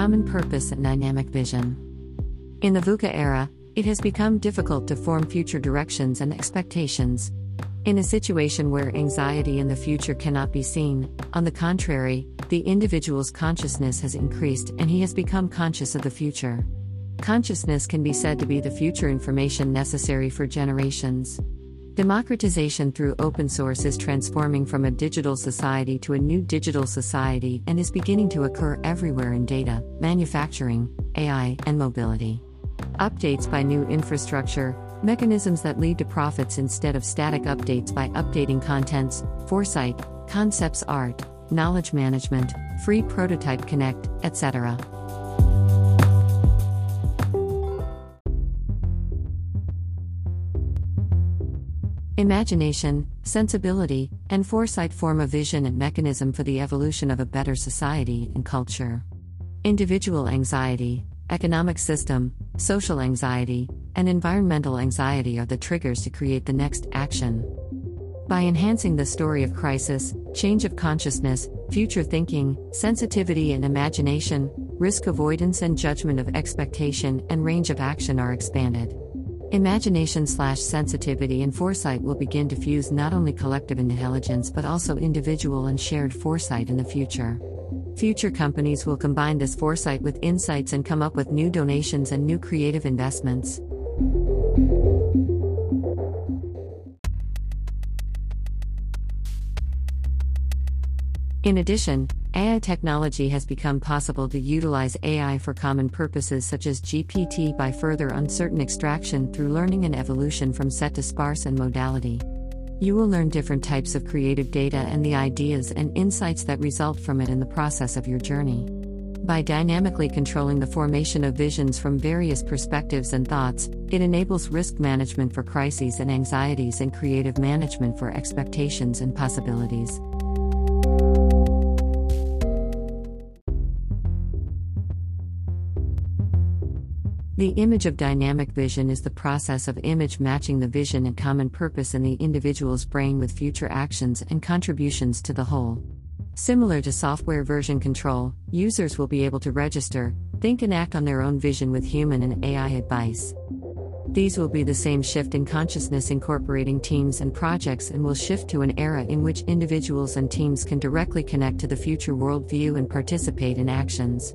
Common purpose and dynamic vision. In the VUCA era, it has become difficult to form future directions and expectations. In a situation where anxiety in the future cannot be seen, on the contrary, the individual's consciousness has increased and he has become conscious of the future. Consciousness can be said to be the future information necessary for generations. Democratization through open source is transforming from a digital society to a new digital society and is beginning to occur everywhere in data, manufacturing, AI, and mobility. Updates by new infrastructure, mechanisms that lead to profits instead of static updates by updating contents, foresight, concepts art, knowledge management, free prototype connect, etc. Imagination, sensibility, and foresight form a vision and mechanism for the evolution of a better society and culture. Individual anxiety, economic system, social anxiety, and environmental anxiety are the triggers to create the next action. By enhancing the story of crisis, change of consciousness, future thinking, sensitivity and imagination, risk avoidance and judgment of expectation and range of action are expanded. Imagination slash sensitivity and foresight will begin to fuse not only collective intelligence but also individual and shared foresight in the future. Future companies will combine this foresight with insights and come up with new donations and new creative investments. In addition, AI technology has become possible to utilize AI for common purposes such as GPT by further uncertain extraction through learning and evolution from set to sparse and modality. You will learn different types of creative data and the ideas and insights that result from it in the process of your journey. By dynamically controlling the formation of visions from various perspectives and thoughts, it enables risk management for crises and anxieties and creative management for expectations and possibilities. The image of dynamic vision is the process of image matching the vision and common purpose in the individual's brain with future actions and contributions to the whole. Similar to software version control, users will be able to register, think, and act on their own vision with human and AI advice. These will be the same shift in consciousness incorporating teams and projects and will shift to an era in which individuals and teams can directly connect to the future worldview and participate in actions.